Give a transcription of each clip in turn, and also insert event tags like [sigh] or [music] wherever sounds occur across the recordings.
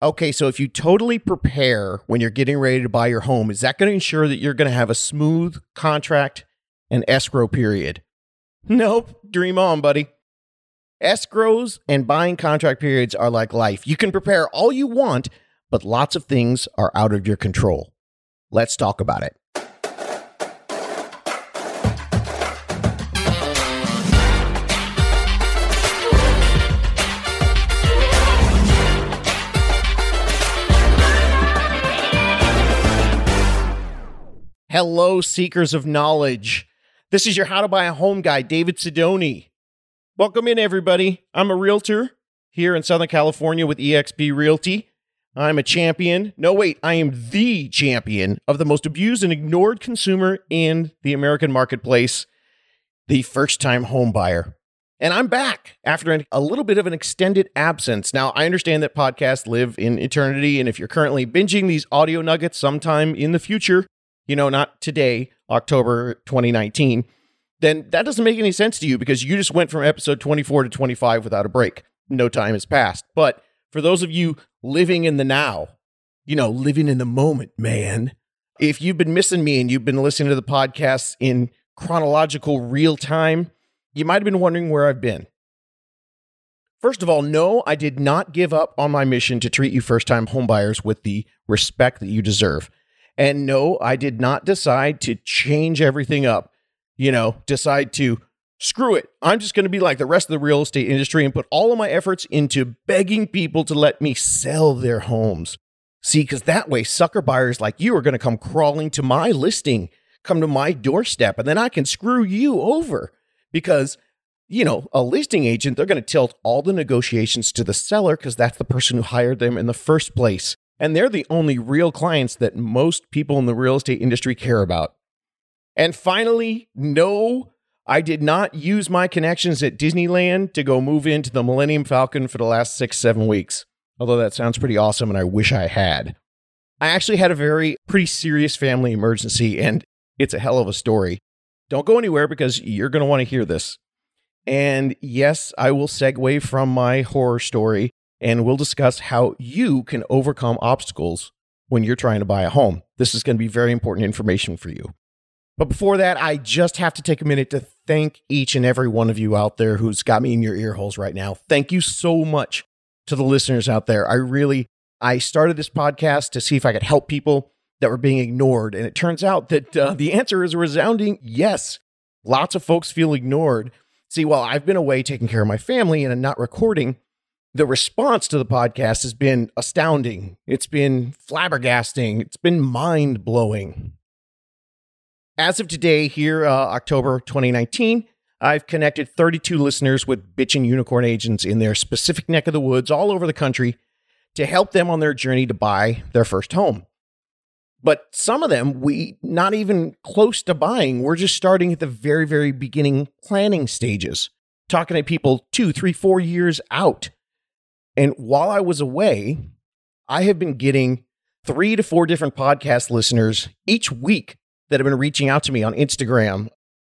Okay, so if you totally prepare when you're getting ready to buy your home, is that going to ensure that you're going to have a smooth contract and escrow period? Nope. Dream on, buddy. Escrows and buying contract periods are like life. You can prepare all you want, but lots of things are out of your control. Let's talk about it. Hello, seekers of knowledge. This is your How to Buy a Home guy, David Sidoni. Welcome in, everybody. I'm a realtor here in Southern California with eXp Realty. I'm a champion. No, wait, I am the champion of the most abused and ignored consumer in the American marketplace, the first time home buyer. And I'm back after an, a little bit of an extended absence. Now, I understand that podcasts live in eternity. And if you're currently binging these audio nuggets sometime in the future, you know, not today, October 2019, then that doesn't make any sense to you because you just went from episode 24 to 25 without a break. No time has passed. But for those of you living in the now, you know, living in the moment, man, if you've been missing me and you've been listening to the podcast in chronological real time, you might have been wondering where I've been. First of all, no, I did not give up on my mission to treat you first time homebuyers with the respect that you deserve. And no, I did not decide to change everything up, you know, decide to screw it. I'm just going to be like the rest of the real estate industry and put all of my efforts into begging people to let me sell their homes. See, because that way, sucker buyers like you are going to come crawling to my listing, come to my doorstep, and then I can screw you over because you know, a listing agent, they're going to tilt all the negotiations to the seller because that's the person who hired them in the first place. And they're the only real clients that most people in the real estate industry care about. And finally, no, I did not use my connections at Disneyland to go move into the Millennium Falcon for the last six, seven weeks. Although that sounds pretty awesome and I wish I had. I actually had a very pretty serious family emergency and it's a hell of a story. Don't go anywhere because you're going to want to hear this. And yes, I will segue from my horror story and we'll discuss how you can overcome obstacles when you're trying to buy a home. This is going to be very important information for you. But before that, I just have to take a minute to thank each and every one of you out there who's got me in your ear holes right now. Thank you so much to the listeners out there. I really I started this podcast to see if I could help people that were being ignored, and it turns out that uh, the answer is a resounding yes. Lots of folks feel ignored. See, while I've been away taking care of my family and I'm not recording, the response to the podcast has been astounding. It's been flabbergasting. It's been mind blowing. As of today, here, uh, October 2019, I've connected 32 listeners with bitchin' unicorn agents in their specific neck of the woods all over the country to help them on their journey to buy their first home. But some of them, we not even close to buying. We're just starting at the very, very beginning planning stages, talking to people two, three, four years out and while I was away, I have been getting three to four different podcast listeners each week that have been reaching out to me on Instagram,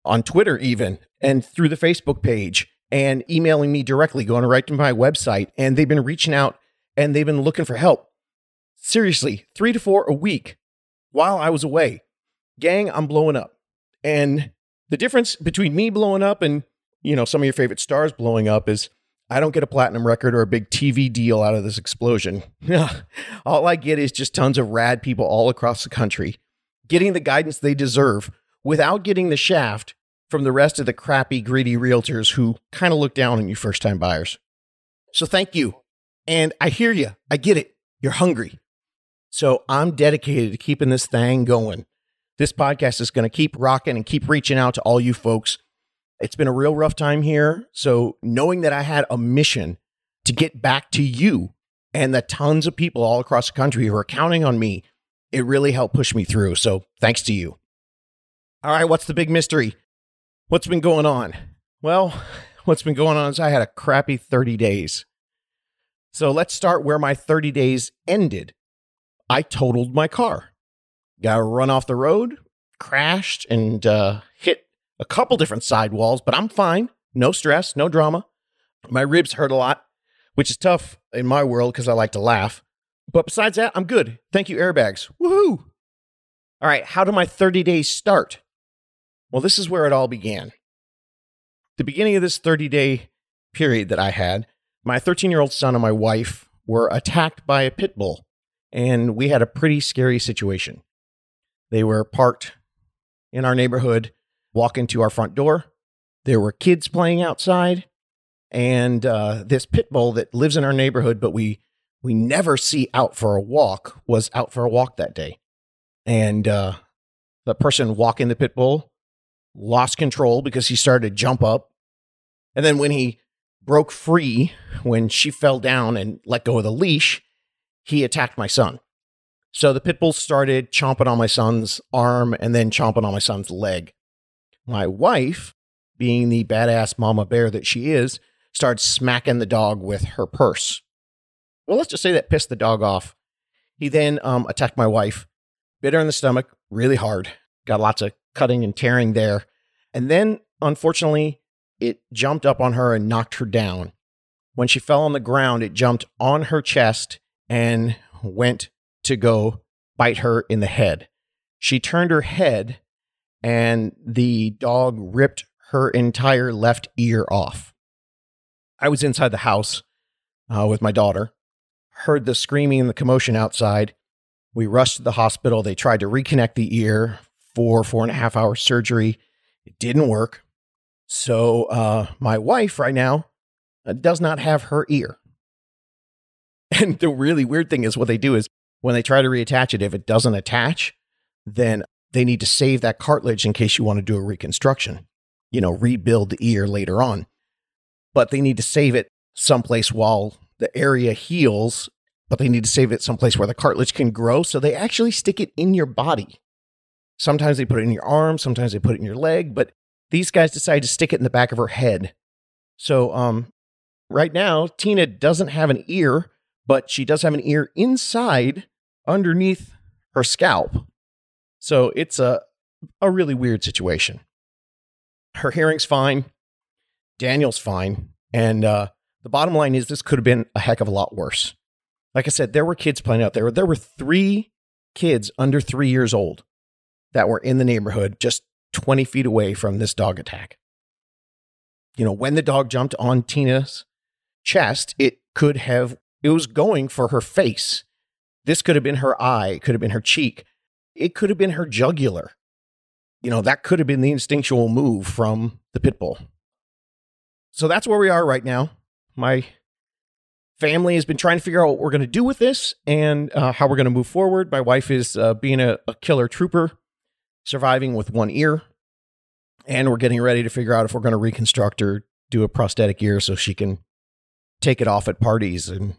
on Twitter, even, and through the Facebook page and emailing me directly, going right to my website. And they've been reaching out and they've been looking for help. Seriously, three to four a week while I was away. Gang, I'm blowing up. And the difference between me blowing up and, you know, some of your favorite stars blowing up is I don't get a platinum record or a big TV deal out of this explosion. [laughs] all I get is just tons of rad people all across the country getting the guidance they deserve without getting the shaft from the rest of the crappy, greedy realtors who kind of look down on you first time buyers. So thank you. And I hear you. I get it. You're hungry. So I'm dedicated to keeping this thing going. This podcast is going to keep rocking and keep reaching out to all you folks it's been a real rough time here. So knowing that I had a mission to get back to you and the tons of people all across the country who are counting on me, it really helped push me through. So thanks to you. All right, what's the big mystery? What's been going on? Well, [laughs] what's been going on is I had a crappy 30 days. So let's start where my 30 days ended. I totaled my car, got run off the road, crashed, and uh, hit a couple different sidewalls, but I'm fine. No stress, no drama. My ribs hurt a lot, which is tough in my world because I like to laugh. But besides that, I'm good. Thank you, airbags. Woohoo! All right, how do my 30 days start? Well, this is where it all began. The beginning of this 30 day period that I had, my 13 year old son and my wife were attacked by a pit bull, and we had a pretty scary situation. They were parked in our neighborhood, walk into our front door. There were kids playing outside, and uh, this pit bull that lives in our neighborhood, but we we never see out for a walk, was out for a walk that day, and uh, the person walking the pit bull lost control because he started to jump up, and then when he broke free, when she fell down and let go of the leash, he attacked my son. So the pit bull started chomping on my son's arm and then chomping on my son's leg. My wife, being the badass mama bear that she is, started smacking the dog with her purse. Well, let's just say that pissed the dog off. He then um, attacked my wife, bit her in the stomach really hard, got lots of cutting and tearing there. And then, unfortunately, it jumped up on her and knocked her down. When she fell on the ground, it jumped on her chest and went to go bite her in the head. She turned her head and the dog ripped her entire left ear off. I was inside the house uh, with my daughter, heard the screaming and the commotion outside. We rushed to the hospital. They tried to reconnect the ear for four and a half hour surgery. It didn't work. So uh, my wife right now uh, does not have her ear. [laughs] And the really weird thing is what they do is when they try to reattach it, if it doesn't attach, then they need to save that cartilage in case you want to do a reconstruction, you know, rebuild the ear later on. But they need to save it someplace while the area heals, but they need to save it someplace where the cartilage can grow. So they actually stick it in your body. Sometimes they put it in your arm, sometimes they put it in your leg, but these guys decide to stick it in the back of her head. So, um, right now, Tina doesn't have an ear, but she does have an ear inside underneath her scalp. So it's a, a really weird situation. Her hearing's fine. Daniel's fine. And uh, the bottom line is this could have been a heck of a lot worse. Like I said, there were kids playing out there. There were three kids under three years old that were in the neighborhood just 20 feet away from this dog attack. You know, when the dog jumped on Tina's chest, it could have, it was going for her face. This could have been her eye, it could have been her cheek, it could have been her jugular. You know, that could have been the instinctual move from the pit bull. So that's where we are right now. My family has been trying to figure out what we're going to do with this and uh, how we're going to move forward. My wife is uh, being a, a killer trooper, surviving with one ear. And we're getting ready to figure out if we're going to reconstruct or do a prosthetic ear so she can take it off at parties and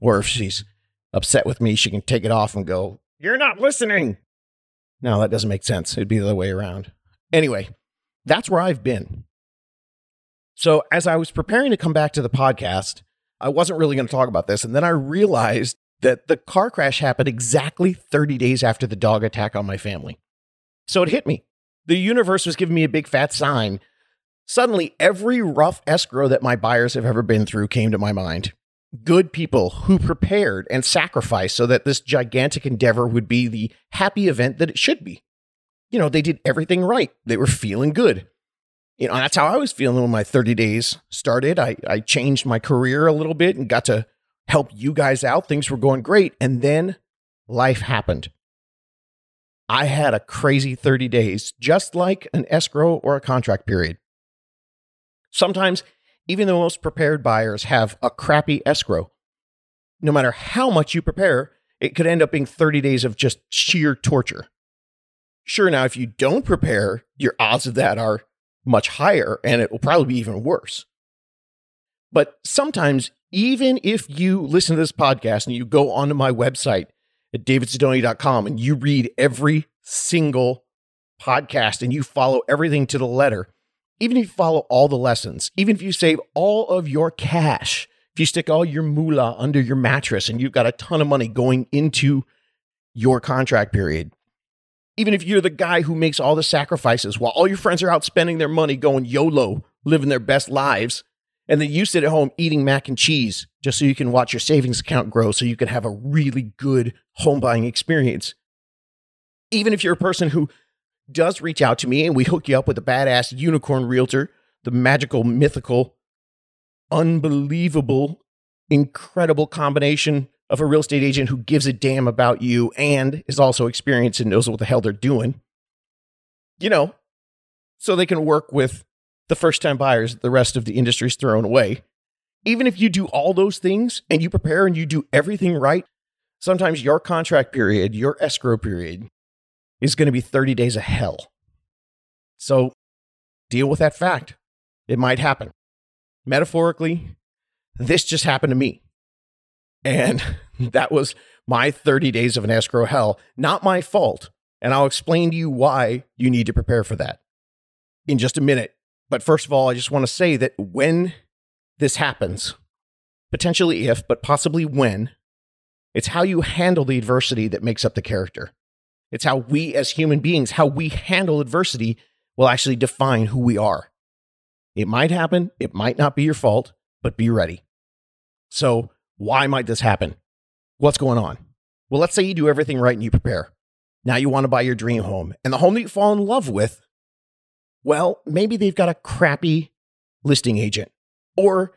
or if she's upset with me, she can take it off and go, You're not listening. No, that doesn't make sense. It'd be the other way around. Anyway, that's where I've been. So, as I was preparing to come back to the podcast, I wasn't really going to talk about this. And then I realized that the car crash happened exactly 30 days after the dog attack on my family. So it hit me. The universe was giving me a big fat sign. Suddenly, every rough escrow that my buyers have ever been through came to my mind good people who prepared and sacrificed so that this gigantic endeavor would be the happy event that it should be. You know, they did everything right. They were feeling good. You know, that's how I was feeling when my 30 days started. I, I changed my career a little bit and got to help you guys out. Things were going great. And then life happened. I had a crazy 30 days, just like an escrow or a contract period. Sometimes even the most prepared buyers have a crappy escrow. No matter how much you prepare, it could end up being 30 days of just sheer torture. Sure, now, if you don't prepare, your odds of that are much higher and it will probably be even worse. But sometimes, even if you listen to this podcast and you go onto my website at davidsidoni.com and you read every single podcast and you follow everything to the letter, even if you follow all the lessons, even if you save all of your cash, if you stick all your moolah under your mattress and you've got a ton of money going into your contract period, even if you're the guy who makes all the sacrifices while all your friends are out spending their money going YOLO, living their best lives, And then you sit at home eating mac and cheese just so you can watch your savings account grow so you can have a really good home buying experience. Even if you're a person who does reach out to me and we hook you up with a badass unicorn realtor, the magical, mythical, unbelievable, incredible combination of a real estate agent who gives a damn about you and is also experienced and knows what the hell they're doing. You know, so they can work with the first time buyers the rest of the industry's thrown away. Even if you do all those things and you prepare and you do everything right, sometimes your contract period, your escrow period is going to be 30 days of hell. So deal with that fact. It might happen. Metaphorically, this just happened to me. And [laughs] that was my 30 days of an escrow hell, not my fault. And I'll explain to you why you need to prepare for that in just a minute. But first of all, I just want to say that when this happens, potentially if, but possibly when, it's how you handle the adversity that makes up the character. It's how we as human beings, how we handle adversity will actually define who we are. It might happen, it might not be your fault, but be ready. So, why might this happen? What's going on? Well, let's say you do everything right and you prepare. Now you want to buy your dream home, and the home that you fall in love with well, maybe they've got a crappy listing agent. Or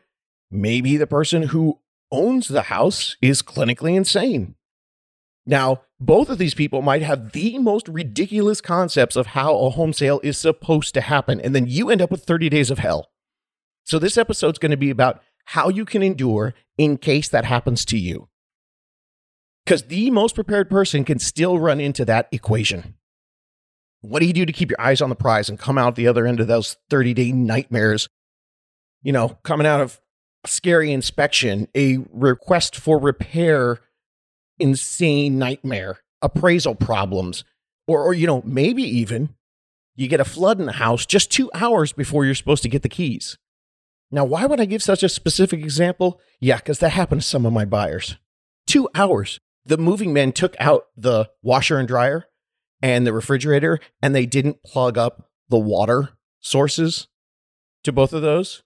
maybe the person who owns the house is clinically insane. Now, both of these people might have the most ridiculous concepts of how a home sale is supposed to happen, and then you end up with 30 days of hell. So, this episode's going to be about how you can endure in case that happens to you. Because the most prepared person can still run into that equation. What do you do to keep your eyes on the prize and come out the other end of those 30 day nightmares? You know, coming out of a scary inspection, a request for repair, insane nightmare, appraisal problems, or, or, you know, maybe even you get a flood in the house just two hours before you're supposed to get the keys. Now, why would I give such a specific example? Yeah, because that happened to some of my buyers. Two hours. The moving men took out the washer and dryer and the refrigerator, and they didn't plug up the water sources to both of those.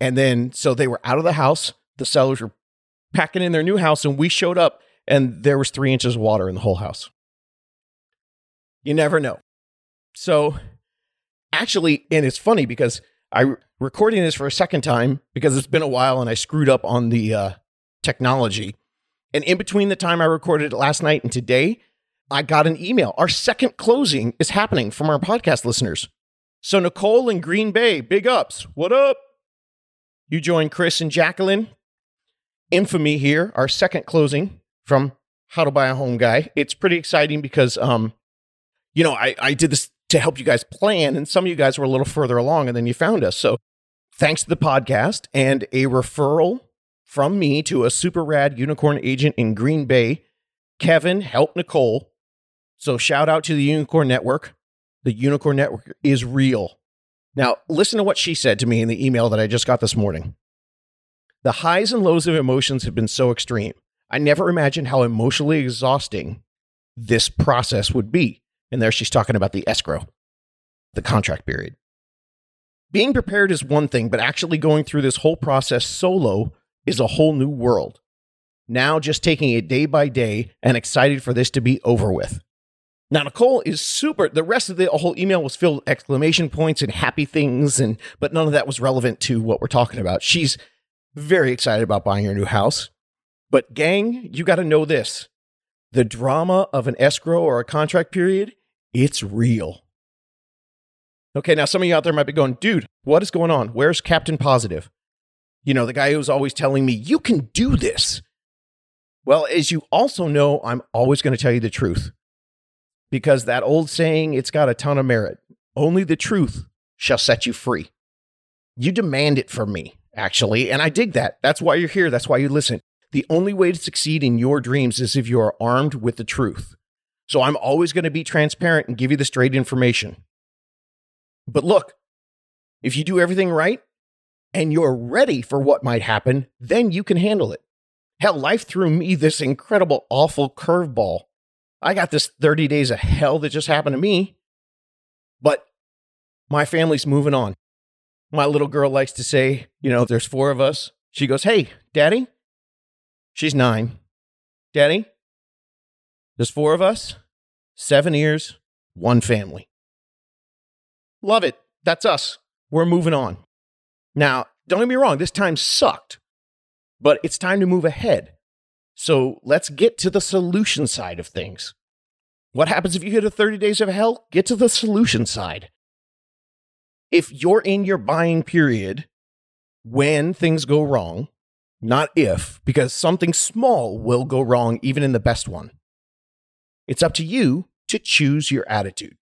And then, so they were out of the house. The sellers were packing in their new house, and we showed up, and there was three inches of water in the whole house. You never know. So, actually, and it's funny because I recording this for a second time because it's been a while and I screwed up on the uh, technology. And in between the time I recorded it last night and today, I got an email. Our second closing is happening from our podcast listeners. So, Nicole in Green Bay, big ups. What up? You join Chris and Jacqueline. Infamy here, our second closing from How to Buy a Home Guy. It's pretty exciting because, um, you know, I, I did this to help you guys plan, and some of you guys were a little further along, and then you found us. So, thanks to the podcast and a referral from me to a super rad unicorn agent in Green Bay, Kevin helped Nicole so shout out to the Unicorn Network. The Unicorn Network is real. Now, listen to what she said to me in the email that I just got this morning. The highs and lows of emotions have been so extreme. I never imagined how emotionally exhausting this process would be. And there she's talking about the escrow, the contract period. Being prepared is one thing, but actually going through this whole process solo is a whole new world. Now, just taking it day by day and excited for this to be over with. Now Nicole is super. The rest of the whole email was filled with exclamation points and happy things, and but none of that was relevant to what we're talking about. She's very excited about buying her new house. But gang, you got to know this: the drama of an escrow or a contract period, it's real. Okay, now some of you out there might be going, dude, what is going on? Where's Captain Positive? You know, the guy who's always telling me, you can do this. Well, as you also know, I'm always going to tell you the truth because that old saying, it's got a ton of merit. Only the truth shall set you free. You demand it from me, actually, and I dig that. That's why you're here. That's why you listen. The only way to succeed in your dreams is if you are armed with the truth. So I'm always going to be transparent and give you the straight information. But look, if you do everything right and you're ready for what might happen, then you can handle it. Hell, life threw me this incredible, awful curveball I got this 30 days of hell that just happened to me, but my family's moving on. My little girl likes to say, you know, there's four of us, she goes, Hey, daddy. She's nine. Daddy, there's four of us, seven ears, one family. Love it. That's us. We're moving on. Now, don't get me wrong, this time sucked, but it's time to move ahead. So let's get to the solution side of things. What happens if you hit a 30 days of hell? Get to the solution side. If you're in your buying period when things go wrong, not if, because something small will go wrong even in the best one. It's up to you to choose your attitude.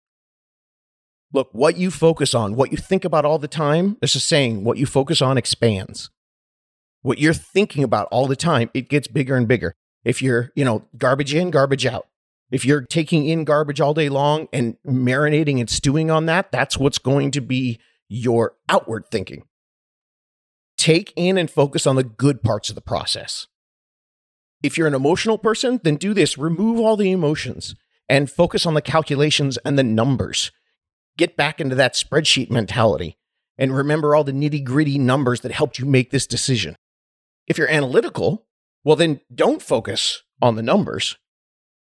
Look, what you focus on, what you think about all the time, there's a saying, what you focus on expands. What you're thinking about all the time, it gets bigger and bigger. If you're, you know, garbage in, garbage out. If you're taking in garbage all day long and marinating and stewing on that, that's what's going to be your outward thinking. Take in and focus on the good parts of the process. If you're an emotional person, then do this remove all the emotions and focus on the calculations and the numbers. Get back into that spreadsheet mentality and remember all the nitty gritty numbers that helped you make this decision. If you're analytical, well, then don't focus on the numbers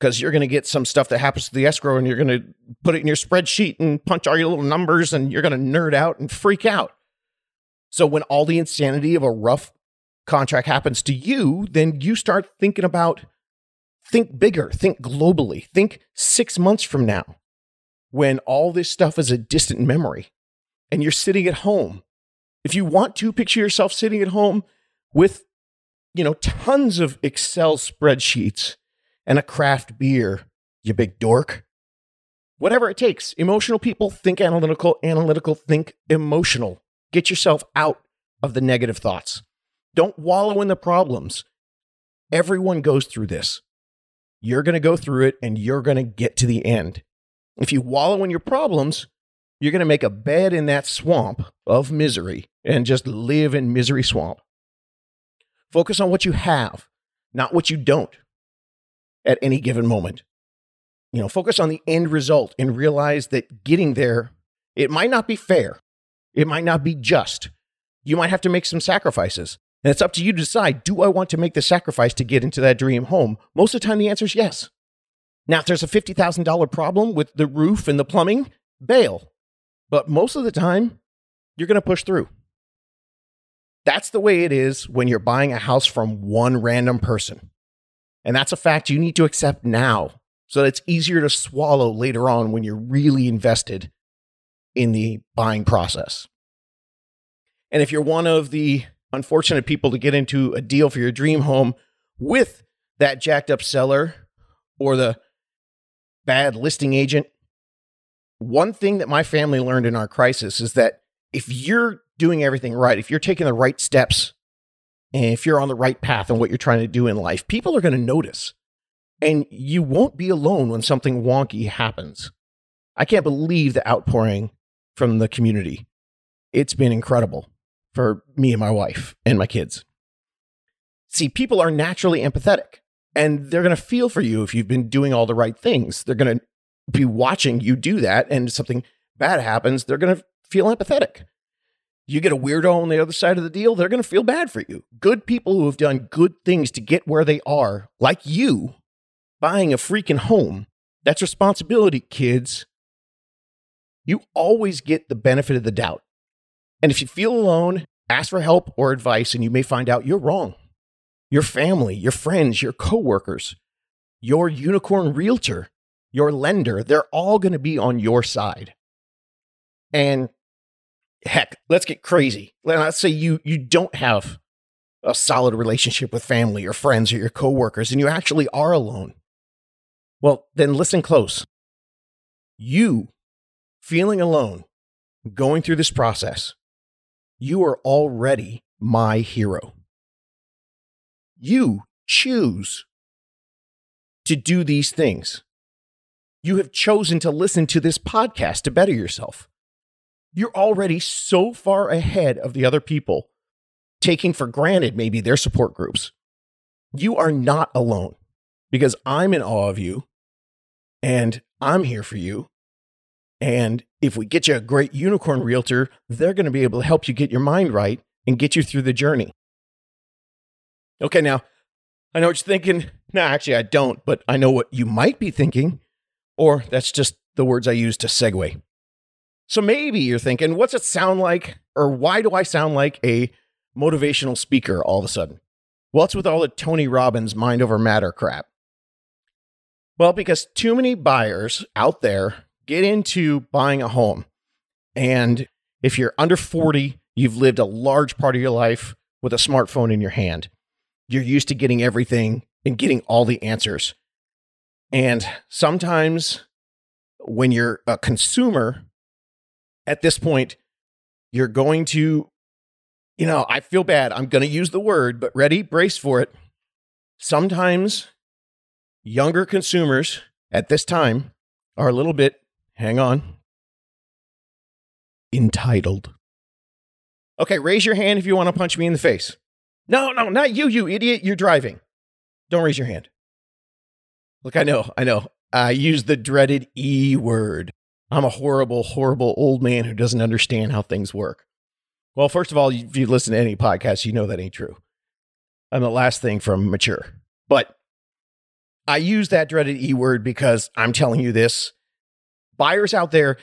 because you're going to get some stuff that happens to the escrow and you're going to put it in your spreadsheet and punch all your little numbers and you're going to nerd out and freak out. So when all the insanity of a rough contract happens to you, then you start thinking about think bigger, think globally, think six months from now when all this stuff is a distant memory and you're sitting at home. If you want to picture yourself sitting at home with, you know, tons of Excel spreadsheets and a craft beer, you big dork. Whatever it takes. Emotional people think analytical, analytical think emotional. Get yourself out of the negative thoughts. Don't wallow in the problems. Everyone goes through this. You're going to go through it and you're going to get to the end. If you wallow in your problems, you're going to make a bed in that swamp of misery and just live in misery swamp. Focus on what you have, not what you don't at any given moment. You know, focus on the end result and realize that getting there, it might not be fair. It might not be just. You might have to make some sacrifices. And it's up to you to decide do I want to make the sacrifice to get into that dream home? Most of the time, the answer is yes. Now, if there's a $50,000 problem with the roof and the plumbing, bail. But most of the time, you're going to push through. That's the way it is when you're buying a house from one random person. And that's a fact you need to accept now so that it's easier to swallow later on when you're really invested in the buying process. And if you're one of the unfortunate people to get into a deal for your dream home with that jacked up seller or the bad listing agent, one thing that my family learned in our crisis is that if you're doing everything right, if you're taking the right steps and if you're on the right path and what you're trying to do in life, people are going to notice. And you won't be alone when something wonky happens. I can't believe the outpouring from the community. It's been incredible for me and my wife and my kids. See, people are naturally empathetic and they're going to feel for you if you've been doing all the right things. They're going to be watching you do that and something bad happens, they're going to feel empathetic. You get a weirdo on the other side of the deal, they're going to feel bad for you. Good people who have done good things to get where they are, like you, buying a freaking home, that's responsibility, kids. You always get the benefit of the doubt. And if you feel alone, ask for help or advice, and you may find out you're wrong. Your family, your friends, your coworkers, your unicorn realtor, your lender, they're all going to be on your side. And heck, let's get crazy. Let's say you you don't have a solid relationship with family or friends or your coworkers and you actually are alone. Well, then listen close. You feeling alone, going through this process, you are already my hero. You choose to do these things. You have chosen to listen to this podcast to better yourself you're already so far ahead of the other people, taking for granted maybe their support groups. You are not alone because I'm in awe of you and I'm here for you. And if we get you a great unicorn realtor, they're going to be able to help you get your mind right and get you through the journey. Okay, now I know what you're thinking. No, actually, I don't, but I know what you might be thinking, or that's just the words I use to segue. So maybe you're thinking, what's it sound like, or why do I sound like a motivational speaker all of a sudden? It's with all the Tony Robbins mind over matter crap. Well, because too many buyers out there get into buying a home. And if you're under 40, you've lived a large part of your life with a smartphone in your hand. You're used to getting everything and getting all the answers. And sometimes when you're a consumer at this point, you're going to, you know, I feel bad. I'm going to use the word, but ready, brace for it. Sometimes younger consumers at this time are a little bit, hang on, entitled. Okay, raise your hand if you want to punch me in the face. No, no, not you, you idiot. You're driving. Don't raise your hand. Look, I know, I know. I use the dreaded E word. I'm a horrible, horrible old man who doesn't understand how things work. Well, first of all, if you listen to any podcast, you know that ain't true. I'm the last thing from mature. But I use that dreaded E word because I'm telling you this. Buyers out there,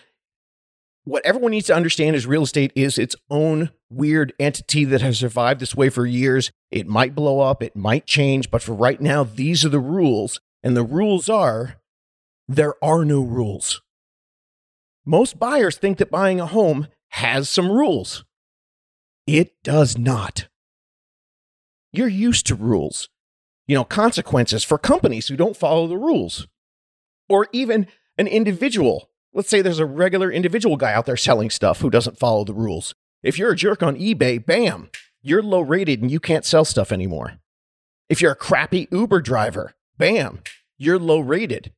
what everyone needs to understand is real estate is its own weird entity that has survived this way for years. It might blow up, it might change, but for right now, these are the rules. And the rules are there are no rules. Most buyers think that buying a home has some rules. It does not. You're used to rules you know, consequences for companies who don't follow the rules. Or even an individual. Let's say there's a regular individual guy out there selling stuff who doesn't follow the rules. If you're a jerk on eBay, bam, you're low rated and you can't sell stuff anymore. If you're a crappy Uber driver, bam, you're low rated.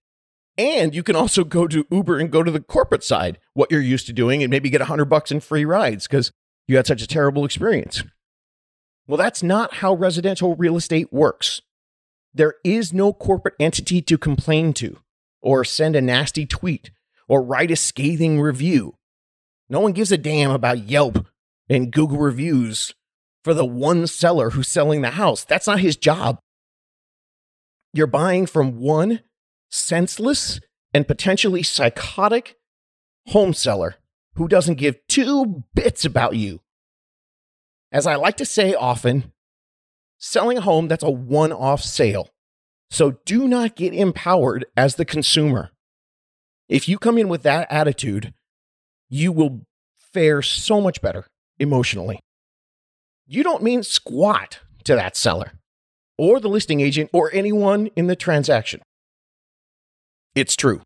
And you can also go to Uber and go to the corporate side, what you're used to doing, and maybe get a hundred bucks in free rides because you had such a terrible experience. Well, that's not how residential real estate works. There is no corporate entity to complain to, or send a nasty tweet, or write a scathing review. No one gives a damn about Yelp and Google reviews for the one seller who's selling the house. That's not his job. You're buying from one senseless and potentially psychotic home seller who doesn't give two bits about you. As I like to say often, selling a home, that's a one off sale. So do not get empowered as the consumer. If you come in with that attitude, you will fare so much better emotionally. You don't mean squat to that seller or the listing agent or anyone in the transaction. It's true.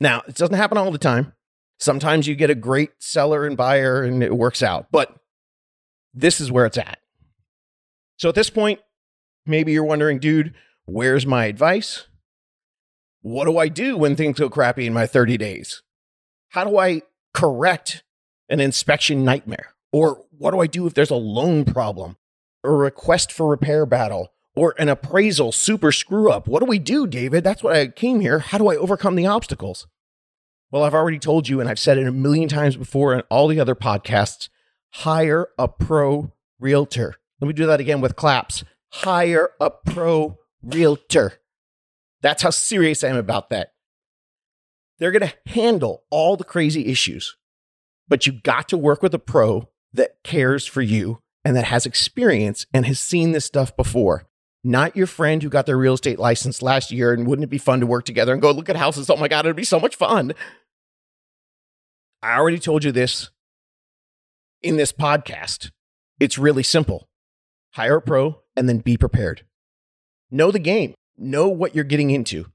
Now, it doesn't happen all the time. Sometimes you get a great seller and buyer and it works out, but this is where it's at. So at this point, maybe you're wondering, dude, where's my advice? What do I do when things go crappy in my 30 days? How do I correct an inspection nightmare? Or what do I do if there's a loan problem, a request for repair battle, or an appraisal super screw up? What do we do, David? That's what I came here. How do I overcome the obstacles? Well, I've already told you, and I've said it a million times before in all the other podcasts hire a pro realtor. Let me do that again with claps. Hire a pro realtor. That's how serious I am about that. They're going to handle all the crazy issues, but you've got to work with a pro that cares for you and that has experience and has seen this stuff before. Not your friend who got their real estate license last year and wouldn't it be fun to work together and go look at houses? Oh my God, it'd be so much fun. I already told you this in this podcast. It's really simple hire a pro, and then be prepared. Know the game, know what you're getting into.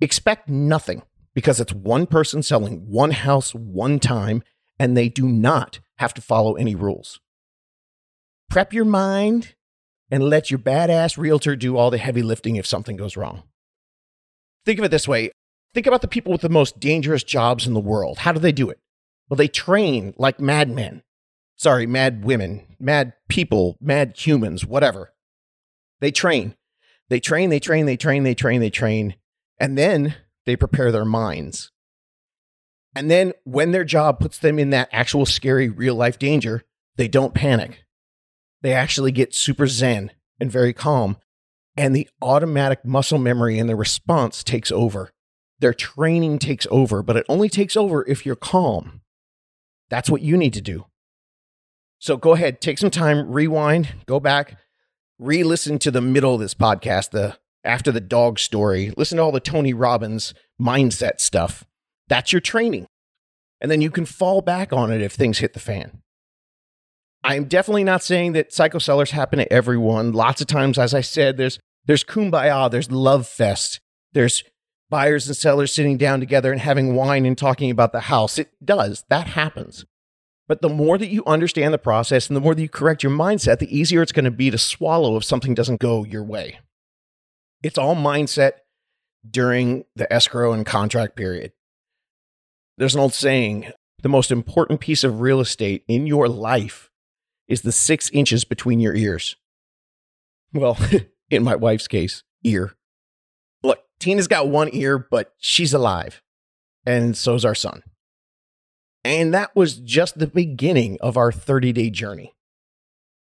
Expect nothing because it's one person selling one house one time, and they do not have to follow any rules. Prep your mind and let your badass realtor do all the heavy lifting if something goes wrong. Think of it this way think about the people with the most dangerous jobs in the world. How do they do it? Well, they train like madmen. Sorry, mad women, mad people, mad humans, whatever. They train. They train, they train, they train, they train, they train, and then they prepare their minds. And then when their job puts them in that actual scary real life danger, they don't panic. They actually get super zen and very calm. And the automatic muscle memory and the response takes over. Their training takes over, but it only takes over if you're calm. That's what you need to do. So go ahead, take some time, rewind, go back, re listen to the middle of this podcast, the after the dog story, listen to all the Tony Robbins mindset stuff. That's your training. And then you can fall back on it if things hit the fan. I'm definitely not saying that psycho sellers happen to everyone. Lots of times, as I said, there's there's kumbaya, there's love fest, there's buyers and sellers sitting down together and having wine and talking about the house. It does. That happens. But the more that you understand the process and the more that you correct your mindset, the easier it's going to be to swallow if something doesn't go your way. It's all mindset during the escrow and contract period. There's an old saying the most important piece of real estate in your life is the six inches between your ears. Well, [laughs] in my wife's case, ear. Look, Tina's got one ear, but she's alive. And so's our son. And that was just the beginning of our 30 day journey.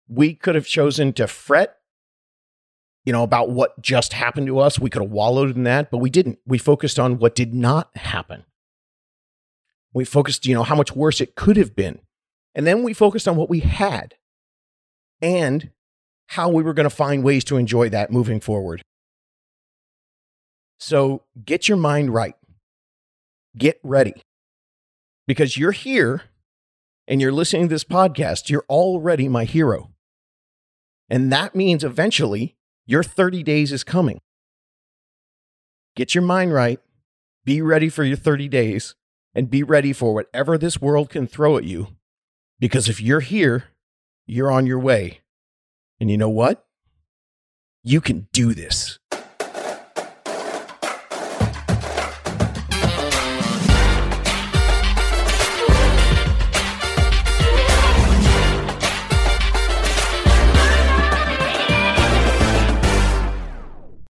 We could have chosen to fret, you know, about what just happened to us. We could have wallowed in that, but we didn't. We focused on what did not happen. We focused, you know, how much worse it could have been. And then we focused on what we had and how we were going to find ways to enjoy that moving forward. So get your mind right. Get ready because you're here and you're listening to this podcast, you're already my hero. And that means eventually your 30 days is coming. Get your mind right, be ready for your 30 days, and be ready for whatever this world can throw at you. Because if you're here, you're on your way. And you know what? You can do this.